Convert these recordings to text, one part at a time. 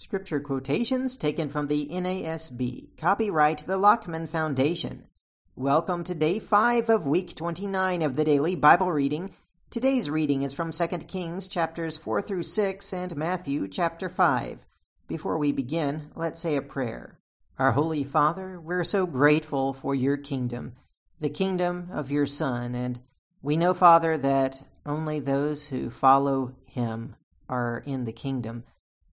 Scripture quotations taken from the NASB. Copyright the Lockman Foundation. Welcome to day 5 of week 29 of the daily Bible reading. Today's reading is from 2 Kings chapters 4 through 6 and Matthew chapter 5. Before we begin, let's say a prayer. Our Holy Father, we're so grateful for your kingdom, the kingdom of your Son, and we know, Father, that only those who follow him are in the kingdom.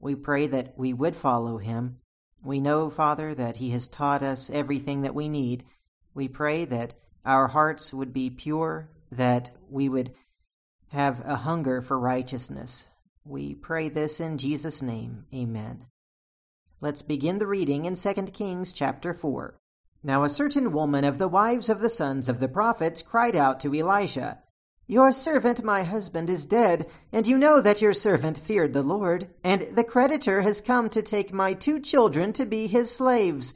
We pray that we would follow him. We know, Father, that he has taught us everything that we need. We pray that our hearts would be pure, that we would have a hunger for righteousness. We pray this in Jesus' name. Amen. Let's begin the reading in 2 Kings chapter 4. Now a certain woman of the wives of the sons of the prophets cried out to Elisha, your servant, my husband, is dead, and you know that your servant feared the Lord, and the creditor has come to take my two children to be his slaves.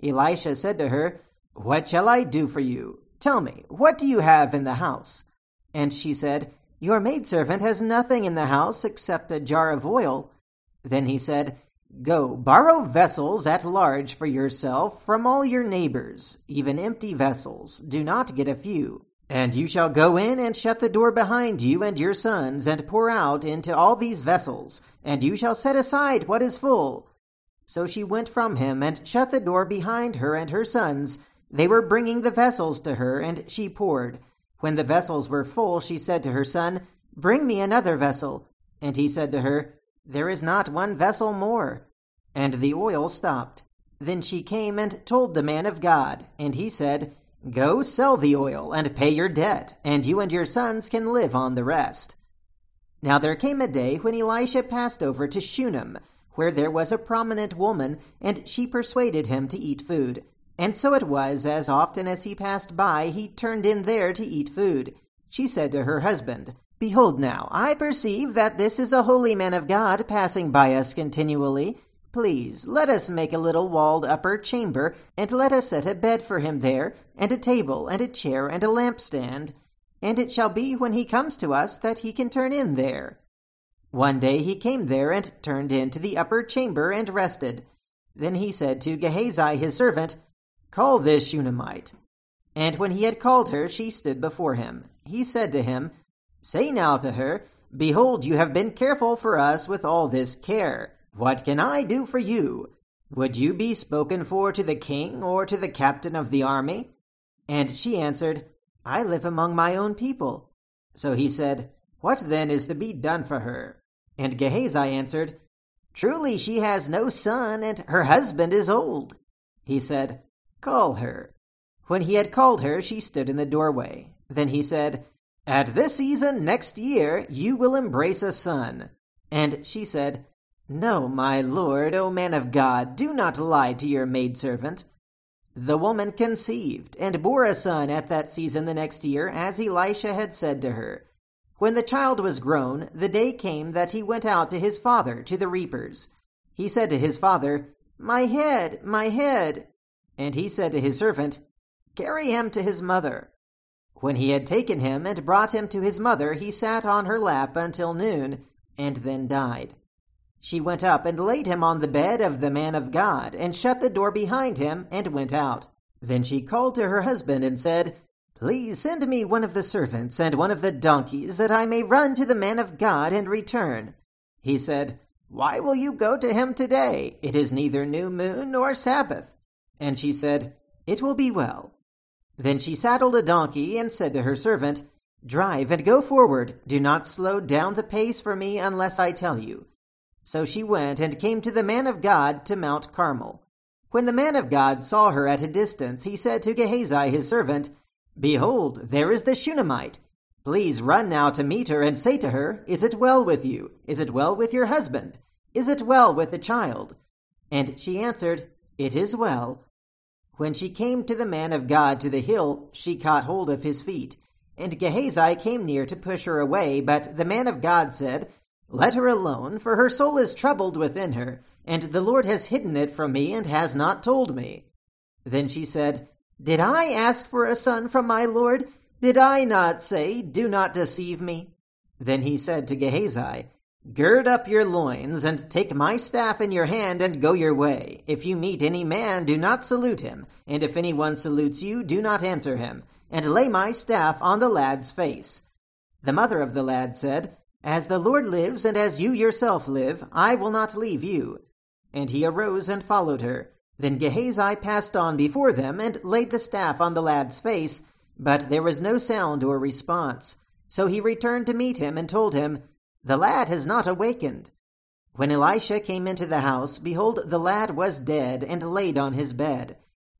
Elisha said to her, What shall I do for you? Tell me, what do you have in the house? And she said, Your maidservant has nothing in the house except a jar of oil. Then he said, Go, borrow vessels at large for yourself from all your neighbors, even empty vessels. Do not get a few. And you shall go in and shut the door behind you and your sons, and pour out into all these vessels, and you shall set aside what is full. So she went from him and shut the door behind her and her sons. They were bringing the vessels to her, and she poured. When the vessels were full, she said to her son, Bring me another vessel. And he said to her, There is not one vessel more. And the oil stopped. Then she came and told the man of God, and he said, Go sell the oil and pay your debt, and you and your sons can live on the rest. Now there came a day when Elisha passed over to Shunem, where there was a prominent woman, and she persuaded him to eat food. And so it was, as often as he passed by, he turned in there to eat food. She said to her husband, Behold now, I perceive that this is a holy man of God passing by us continually. Please, let us make a little walled upper chamber, and let us set a bed for him there, and a table, and a chair, and a lampstand. And it shall be when he comes to us that he can turn in there. One day he came there and turned into the upper chamber and rested. Then he said to Gehazi his servant, Call this Shunammite. And when he had called her, she stood before him. He said to him, Say now to her, Behold, you have been careful for us with all this care. What can I do for you? Would you be spoken for to the king or to the captain of the army? And she answered, I live among my own people. So he said, What then is to be done for her? And Gehazi answered, Truly she has no son, and her husband is old. He said, Call her. When he had called her, she stood in the doorway. Then he said, At this season next year you will embrace a son. And she said, no, my lord, O man of God, do not lie to your maidservant. The woman conceived, and bore a son at that season the next year, as Elisha had said to her. When the child was grown, the day came that he went out to his father, to the reapers. He said to his father, My head, my head. And he said to his servant, Carry him to his mother. When he had taken him and brought him to his mother, he sat on her lap until noon, and then died. She went up and laid him on the bed of the man of God, and shut the door behind him, and went out. Then she called to her husband and said, Please send me one of the servants and one of the donkeys, that I may run to the man of God and return. He said, Why will you go to him today? It is neither new moon nor Sabbath. And she said, It will be well. Then she saddled a donkey and said to her servant, Drive and go forward. Do not slow down the pace for me unless I tell you. So she went and came to the man of God to Mount Carmel. When the man of God saw her at a distance, he said to Gehazi his servant, Behold, there is the Shunammite. Please run now to meet her and say to her, Is it well with you? Is it well with your husband? Is it well with the child? And she answered, It is well. When she came to the man of God to the hill, she caught hold of his feet. And Gehazi came near to push her away, but the man of God said, let her alone, for her soul is troubled within her, and the Lord has hidden it from me and has not told me. Then she said, Did I ask for a son from my Lord? Did I not say, Do not deceive me? Then he said to Gehazi, Gird up your loins, and take my staff in your hand, and go your way. If you meet any man, do not salute him, and if anyone salutes you, do not answer him, and lay my staff on the lad's face. The mother of the lad said, As the Lord lives, and as you yourself live, I will not leave you. And he arose and followed her. Then Gehazi passed on before them, and laid the staff on the lad's face, but there was no sound or response. So he returned to meet him, and told him, the lad has not awakened. When Elisha came into the house, behold, the lad was dead and laid on his bed.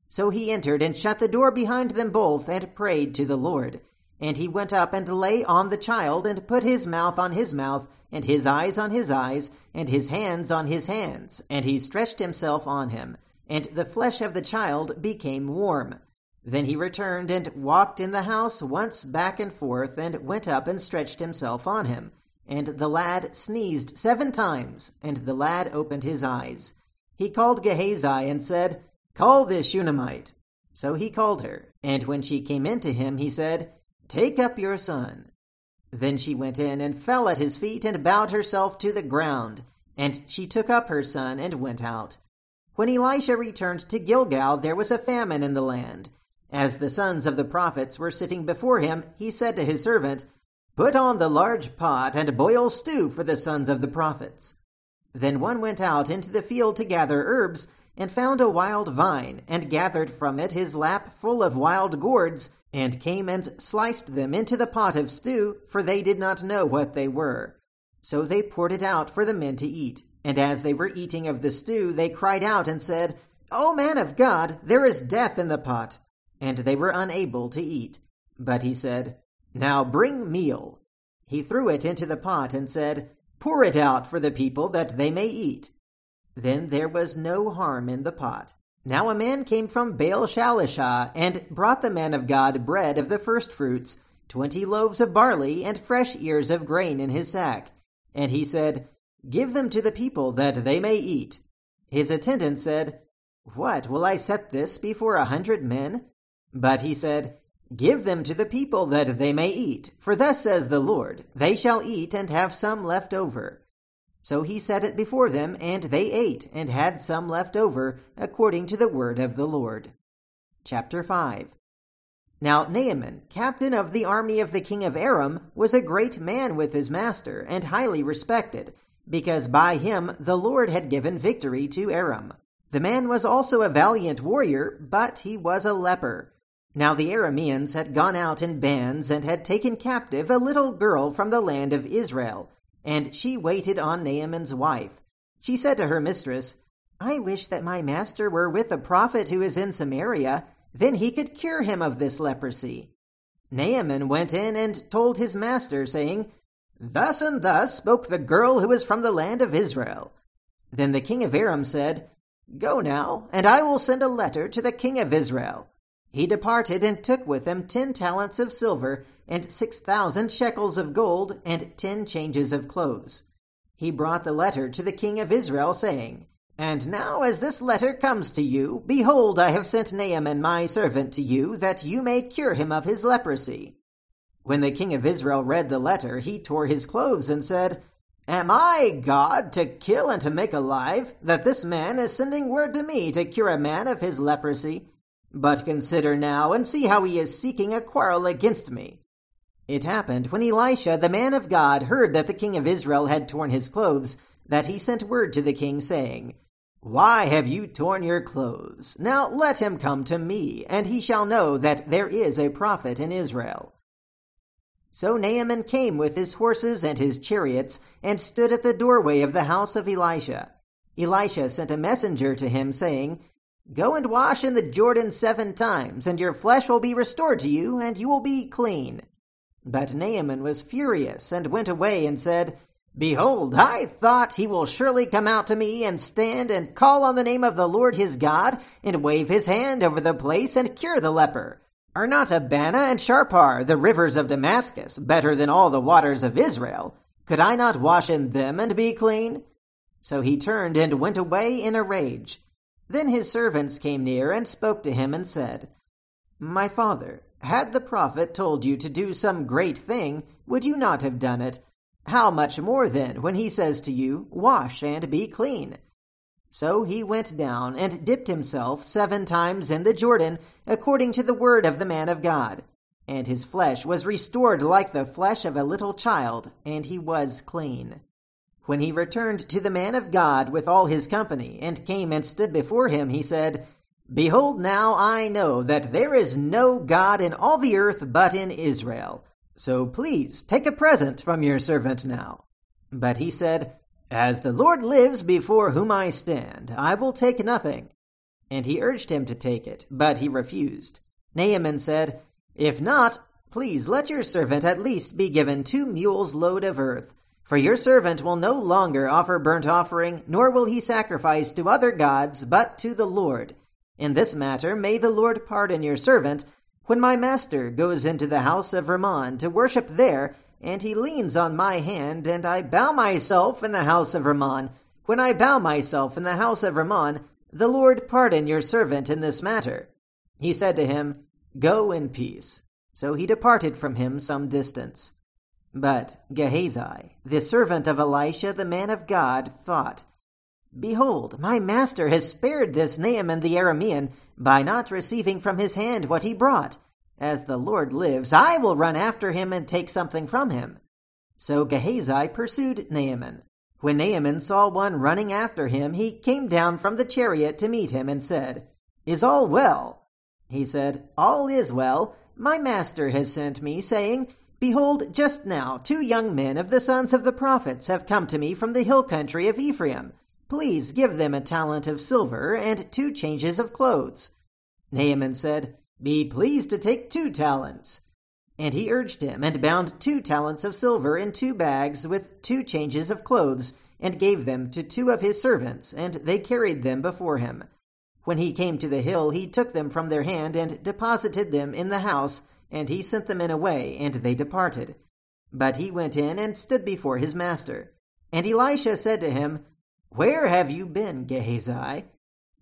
So he entered and shut the door behind them both and prayed to the Lord. And he went up and lay on the child and put his mouth on his mouth and his eyes on his eyes and his hands on his hands. And he stretched himself on him. And the flesh of the child became warm. Then he returned and walked in the house once back and forth and went up and stretched himself on him. And the lad sneezed seven times, and the lad opened his eyes. He called Gehazi and said, Call this Shunammite. So he called her, and when she came in to him, he said, Take up your son. Then she went in and fell at his feet and bowed herself to the ground. And she took up her son and went out. When Elisha returned to Gilgal, there was a famine in the land. As the sons of the prophets were sitting before him, he said to his servant, Put on the large pot and boil stew for the sons of the prophets. Then one went out into the field to gather herbs, and found a wild vine, and gathered from it his lap full of wild gourds, and came and sliced them into the pot of stew, for they did not know what they were. So they poured it out for the men to eat. And as they were eating of the stew, they cried out and said, O man of God, there is death in the pot. And they were unable to eat. But he said, now bring meal. He threw it into the pot and said, Pour it out for the people that they may eat. Then there was no harm in the pot. Now a man came from Baal Shalishah and brought the man of God bread of the firstfruits, twenty loaves of barley, and fresh ears of grain in his sack. And he said, Give them to the people that they may eat. His attendant said, What, will I set this before a hundred men? But he said, Give them to the people that they may eat, for thus says the Lord, They shall eat and have some left over. So he set it before them, and they ate, and had some left over, according to the word of the Lord. Chapter 5 Now Naaman, captain of the army of the king of Aram, was a great man with his master, and highly respected, because by him the Lord had given victory to Aram. The man was also a valiant warrior, but he was a leper. Now the Arameans had gone out in bands and had taken captive a little girl from the land of Israel, and she waited on Naaman's wife. She said to her mistress, I wish that my master were with a prophet who is in Samaria, then he could cure him of this leprosy. Naaman went in and told his master, saying, Thus and thus spoke the girl who is from the land of Israel. Then the king of Aram said, Go now, and I will send a letter to the king of Israel. He departed and took with him ten talents of silver, and six thousand shekels of gold, and ten changes of clothes. He brought the letter to the king of Israel, saying, And now, as this letter comes to you, behold, I have sent Naaman my servant to you, that you may cure him of his leprosy. When the king of Israel read the letter, he tore his clothes and said, Am I God to kill and to make alive, that this man is sending word to me to cure a man of his leprosy? But consider now and see how he is seeking a quarrel against me. It happened when Elisha, the man of God, heard that the king of Israel had torn his clothes, that he sent word to the king, saying, Why have you torn your clothes? Now let him come to me, and he shall know that there is a prophet in Israel. So Naaman came with his horses and his chariots, and stood at the doorway of the house of Elisha. Elisha sent a messenger to him, saying, Go and wash in the Jordan seven times, and your flesh will be restored to you, and you will be clean. But Naaman was furious, and went away and said, Behold, I thought he will surely come out to me, and stand and call on the name of the Lord his God, and wave his hand over the place, and cure the leper. Are not Abana and Pharpar, the rivers of Damascus, better than all the waters of Israel? Could I not wash in them and be clean? So he turned and went away in a rage. Then his servants came near and spoke to him and said, My father, had the prophet told you to do some great thing, would you not have done it? How much more then when he says to you, Wash and be clean? So he went down and dipped himself seven times in the Jordan, according to the word of the man of God. And his flesh was restored like the flesh of a little child, and he was clean. When he returned to the man of God with all his company, and came and stood before him, he said, Behold, now I know that there is no God in all the earth but in Israel. So please take a present from your servant now. But he said, As the Lord lives before whom I stand, I will take nothing. And he urged him to take it, but he refused. Naaman said, If not, please let your servant at least be given two mules' load of earth. For your servant will no longer offer burnt offering, nor will he sacrifice to other gods, but to the Lord. In this matter may the Lord pardon your servant, when my master goes into the house of Rimmon to worship there, and he leans on my hand, and I bow myself in the house of Rimmon, when I bow myself in the house of Rimmon, the Lord pardon your servant in this matter. He said to him, Go in peace. So he departed from him some distance. But Gehazi, the servant of Elisha the man of God, thought, Behold, my master has spared this Naaman the Aramean, by not receiving from his hand what he brought. As the Lord lives, I will run after him and take something from him. So Gehazi pursued Naaman. When Naaman saw one running after him, he came down from the chariot to meet him and said, Is all well? He said, All is well. My master has sent me, saying, Behold, just now two young men of the sons of the prophets have come to me from the hill country of Ephraim. Please give them a talent of silver and two changes of clothes. Naaman said, Be pleased to take two talents. And he urged him, and bound two talents of silver in two bags with two changes of clothes, and gave them to two of his servants, and they carried them before him. When he came to the hill, he took them from their hand, and deposited them in the house, and he sent the men away, and they departed. But he went in and stood before his master. And Elisha said to him, where have you been, Gehazi?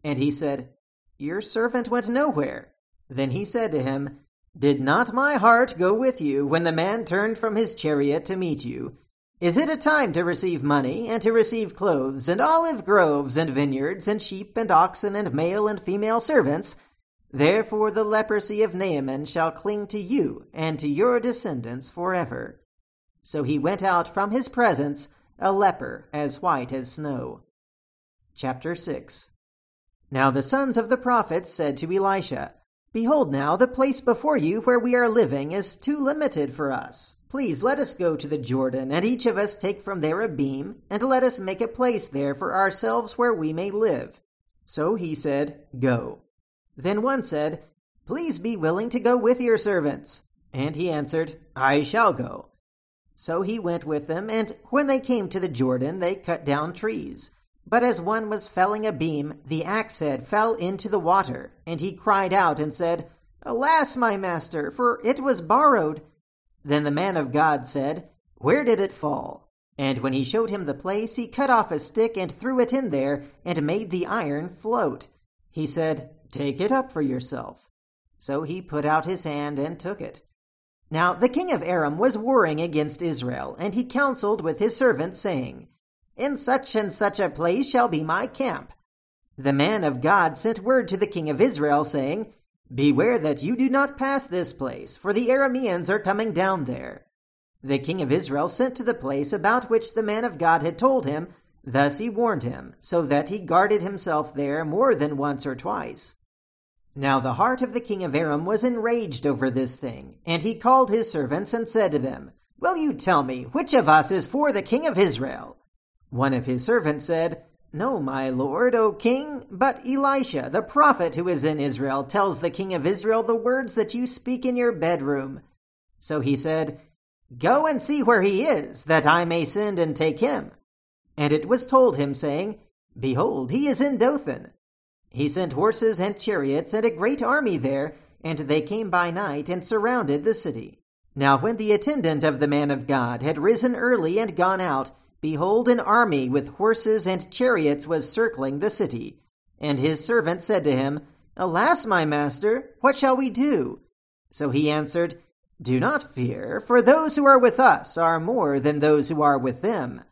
And he said, Your servant went nowhere. Then he said to him, Did not my heart go with you when the man turned from his chariot to meet you? Is it a time to receive money, and to receive clothes, and olive groves, and vineyards, and sheep, and oxen, and male and female servants? Therefore the leprosy of Naaman shall cling to you and to your descendants forever. So he went out from his presence a leper as white as snow. Chapter 6 Now the sons of the prophets said to Elisha, Behold, now the place before you where we are living is too limited for us. Please let us go to the Jordan, and each of us take from there a beam, and let us make a place there for ourselves where we may live. So he said, Go. Then one said, Please be willing to go with your servants. And he answered, I shall go. So he went with them, and when they came to the Jordan, they cut down trees. But as one was felling a beam, the axe head fell into the water, and he cried out and said, Alas, my master, for it was borrowed. Then the man of God said, Where did it fall? And when he showed him the place, he cut off a stick and threw it in there, and made the iron float. He said, Take it up for yourself. So he put out his hand and took it. Now the king of Aram was warring against Israel, and he counseled with his servants, saying, In such and such a place shall be my camp. The man of God sent word to the king of Israel, saying, Beware that you do not pass this place, for the Arameans are coming down there. The king of Israel sent to the place about which the man of God had told him, thus he warned him, so that he guarded himself there more than once or twice. Now the heart of the king of Aram was enraged over this thing, and he called his servants and said to them, Will you tell me which of us is for the king of Israel? One of his servants said, No, my lord, O king, but Elisha, the prophet who is in Israel, tells the king of Israel the words that you speak in your bedroom. So he said, Go and see where he is, that I may send and take him. And it was told him, saying, Behold, he is in Dothan. He sent horses and chariots and a great army there, and they came by night and surrounded the city. Now when the attendant of the man of God had risen early and gone out, behold, an army with horses and chariots was circling the city. And his servant said to him, Alas, my master, what shall we do? So he answered, Do not fear, for those who are with us are more than those who are with them.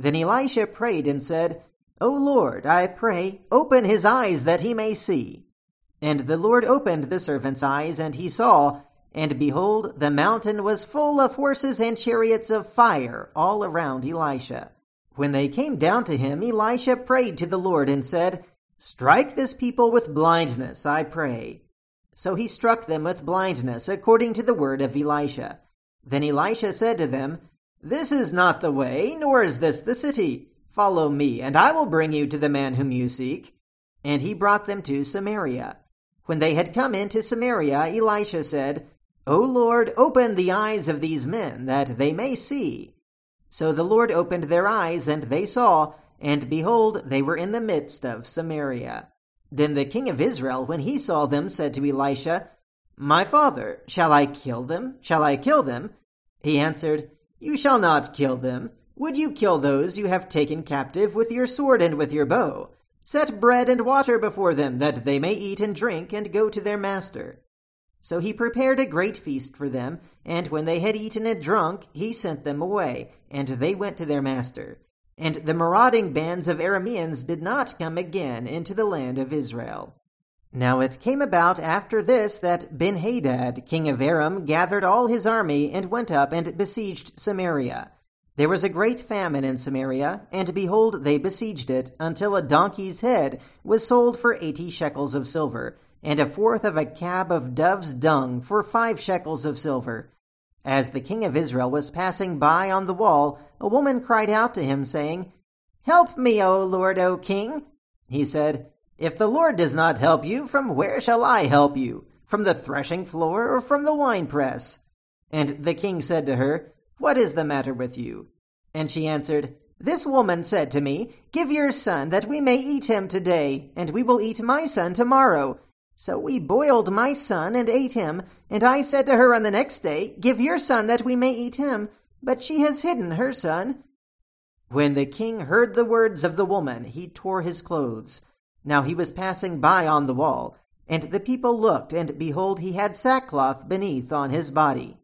Then Elisha prayed and said, O Lord, I pray, open his eyes that he may see. And the Lord opened the servant's eyes, and he saw, and behold, the mountain was full of horses and chariots of fire all around Elisha. When they came down to him, Elisha prayed to the Lord and said, Strike this people with blindness, I pray. So he struck them with blindness, according to the word of Elisha. Then Elisha said to them, This is not the way, nor is this the city. Follow me, and I will bring you to the man whom you seek. And he brought them to Samaria. When they had come into Samaria, Elisha said, O Lord, open the eyes of these men, that they may see. So the Lord opened their eyes, and they saw, and behold, they were in the midst of Samaria. Then the king of Israel, when he saw them, said to Elisha, My father, shall I kill them? Shall I kill them? He answered, You shall not kill them. Would you kill those you have taken captive with your sword and with your bow? Set bread and water before them, that they may eat and drink and go to their master. So he prepared a great feast for them, and when they had eaten and drunk, he sent them away, and they went to their master. And the marauding bands of Arameans did not come again into the land of Israel. Now it came about after this that Benhadad, king of Aram, gathered all his army and went up and besieged Samaria. There was a great famine in Samaria, and behold, they besieged it, until a donkey's head was sold for eighty shekels of silver, and a fourth of a cab of dove's dung for five shekels of silver. As the king of Israel was passing by on the wall, a woman cried out to him, saying, Help me, O Lord, O king. He said, If the Lord does not help you, from where shall I help you? From the threshing floor or from the winepress? And the king said to her, what is the matter with you? And she answered, This woman said to me, Give your son, that we may eat him today, and we will eat my son tomorrow. So we boiled my son and ate him, and I said to her on the next day, Give your son, that we may eat him. But she has hidden her son. When the king heard the words of the woman, he tore his clothes. Now he was passing by on the wall, and the people looked, and behold, he had sackcloth beneath on his body.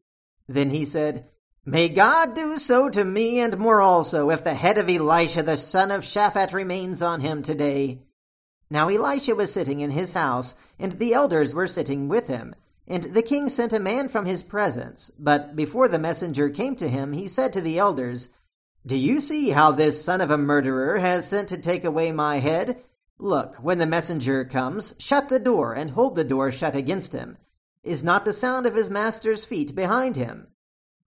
Then he said, May God do so to me and more also, if the head of Elisha the son of Shaphat remains on him today. Now Elisha was sitting in his house, and the elders were sitting with him. And the king sent a man from his presence. But before the messenger came to him, he said to the elders, Do you see how this son of a murderer has sent to take away my head? Look, when the messenger comes, shut the door, and hold the door shut against him. Is not the sound of his master's feet behind him?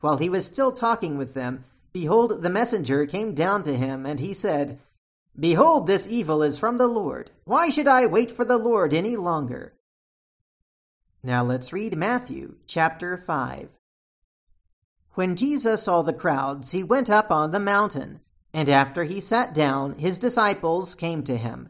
While he was still talking with them, behold, the messenger came down to him, and he said, Behold, this evil is from the Lord. Why should I wait for the Lord any longer? Now let's read Matthew chapter 5. When Jesus saw the crowds, he went up on the mountain, and after he sat down, his disciples came to him.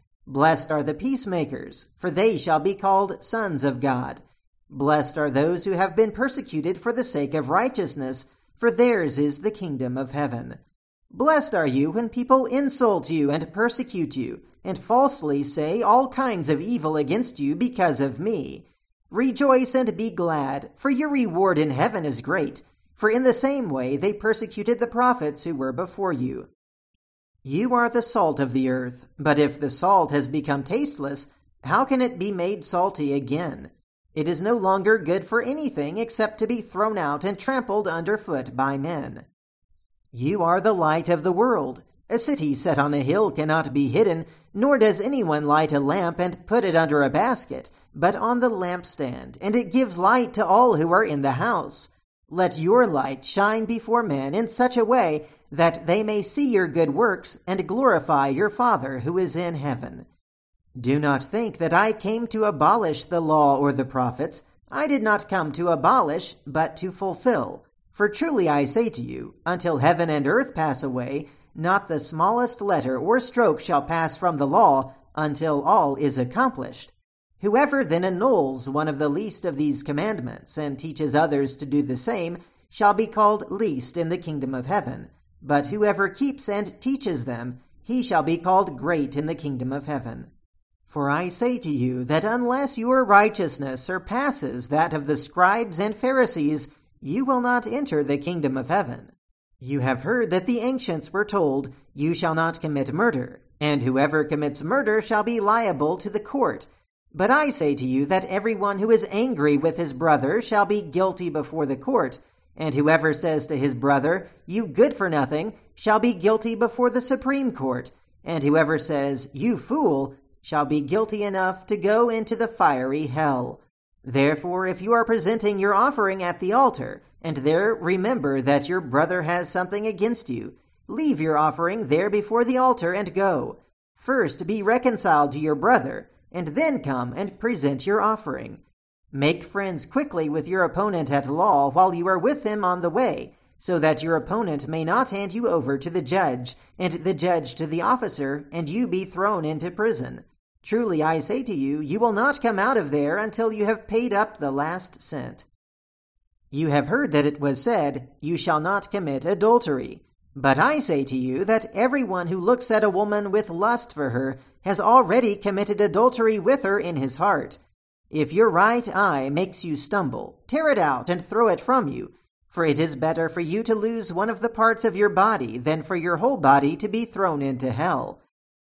Blessed are the peacemakers, for they shall be called sons of God. Blessed are those who have been persecuted for the sake of righteousness, for theirs is the kingdom of heaven. Blessed are you when people insult you and persecute you, and falsely say all kinds of evil against you because of me. Rejoice and be glad, for your reward in heaven is great, for in the same way they persecuted the prophets who were before you. You are the salt of the earth, but if the salt has become tasteless, how can it be made salty again? It is no longer good for anything except to be thrown out and trampled underfoot by men. You are the light of the world. A city set on a hill cannot be hidden, nor does anyone light a lamp and put it under a basket, but on the lampstand, and it gives light to all who are in the house. Let your light shine before men in such a way that they may see your good works and glorify your Father who is in heaven. Do not think that I came to abolish the law or the prophets. I did not come to abolish, but to fulfill. For truly I say to you, until heaven and earth pass away, not the smallest letter or stroke shall pass from the law until all is accomplished. Whoever then annuls one of the least of these commandments and teaches others to do the same shall be called least in the kingdom of heaven. But whoever keeps and teaches them, he shall be called great in the kingdom of heaven. For I say to you that unless your righteousness surpasses that of the scribes and Pharisees, you will not enter the kingdom of heaven. You have heard that the ancients were told, You shall not commit murder, and whoever commits murder shall be liable to the court. But I say to you that everyone who is angry with his brother shall be guilty before the court, and whoever says to his brother, You good for nothing, shall be guilty before the Supreme Court, and whoever says, You fool, shall be guilty enough to go into the fiery hell. Therefore, if you are presenting your offering at the altar, and there remember that your brother has something against you, leave your offering there before the altar and go. First be reconciled to your brother, and then come and present your offering. Make friends quickly with your opponent at law while you are with him on the way, so that your opponent may not hand you over to the judge, and the judge to the officer, and you be thrown into prison. Truly I say to you, you will not come out of there until you have paid up the last cent. You have heard that it was said, You shall not commit adultery. But I say to you that everyone who looks at a woman with lust for her has already committed adultery with her in his heart. If your right eye makes you stumble, tear it out and throw it from you, for it is better for you to lose one of the parts of your body than for your whole body to be thrown into hell.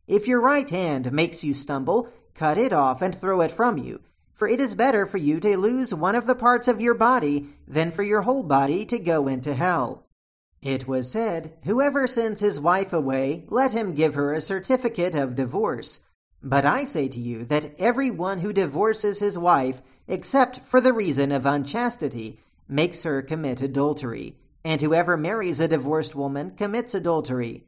If your right hand makes you stumble, cut it off and throw it from you. For it is better for you to lose one of the parts of your body than for your whole body to go into hell. It was said, Whoever sends his wife away, let him give her a certificate of divorce. But I say to you that every one who divorces his wife, except for the reason of unchastity, makes her commit adultery. And whoever marries a divorced woman commits adultery.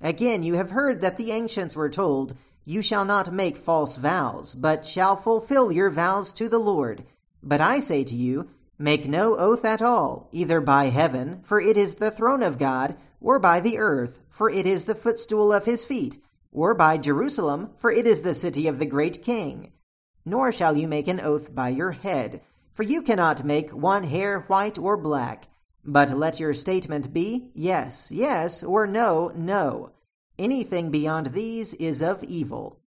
Again, you have heard that the ancients were told, You shall not make false vows, but shall fulfill your vows to the Lord. But I say to you, Make no oath at all, either by heaven, for it is the throne of God, or by the earth, for it is the footstool of his feet, or by Jerusalem, for it is the city of the great king. Nor shall you make an oath by your head, for you cannot make one hair white or black. But let your statement be yes, yes, or no, no. Anything beyond these is of evil.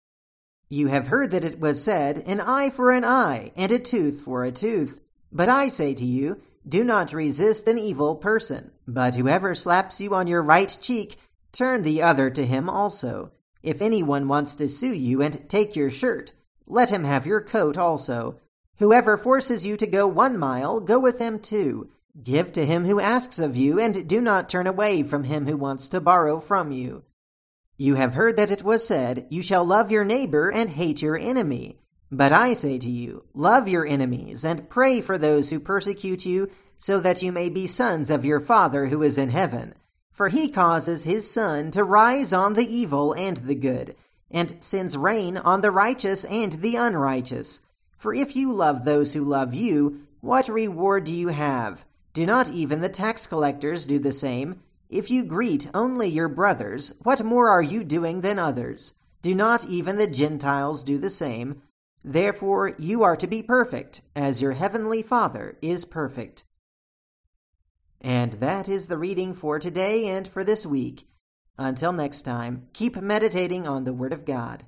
You have heard that it was said, An eye for an eye, and a tooth for a tooth. But I say to you, do not resist an evil person, but whoever slaps you on your right cheek, turn the other to him also. If anyone wants to sue you and take your shirt, let him have your coat also. Whoever forces you to go one mile, go with him two. Give to him who asks of you, and do not turn away from him who wants to borrow from you. You have heard that it was said, You shall love your neighbor and hate your enemy. But I say to you, Love your enemies, and pray for those who persecute you, so that you may be sons of your Father who is in heaven. For he causes his sun to rise on the evil and the good, and sends rain on the righteous and the unrighteous. For if you love those who love you, what reward do you have? Do not even the tax collectors do the same? If you greet only your brothers, what more are you doing than others? Do not even the Gentiles do the same? Therefore you are to be perfect, as your heavenly Father is perfect. And that is the reading for today and for this week. Until next time, keep meditating on the Word of God.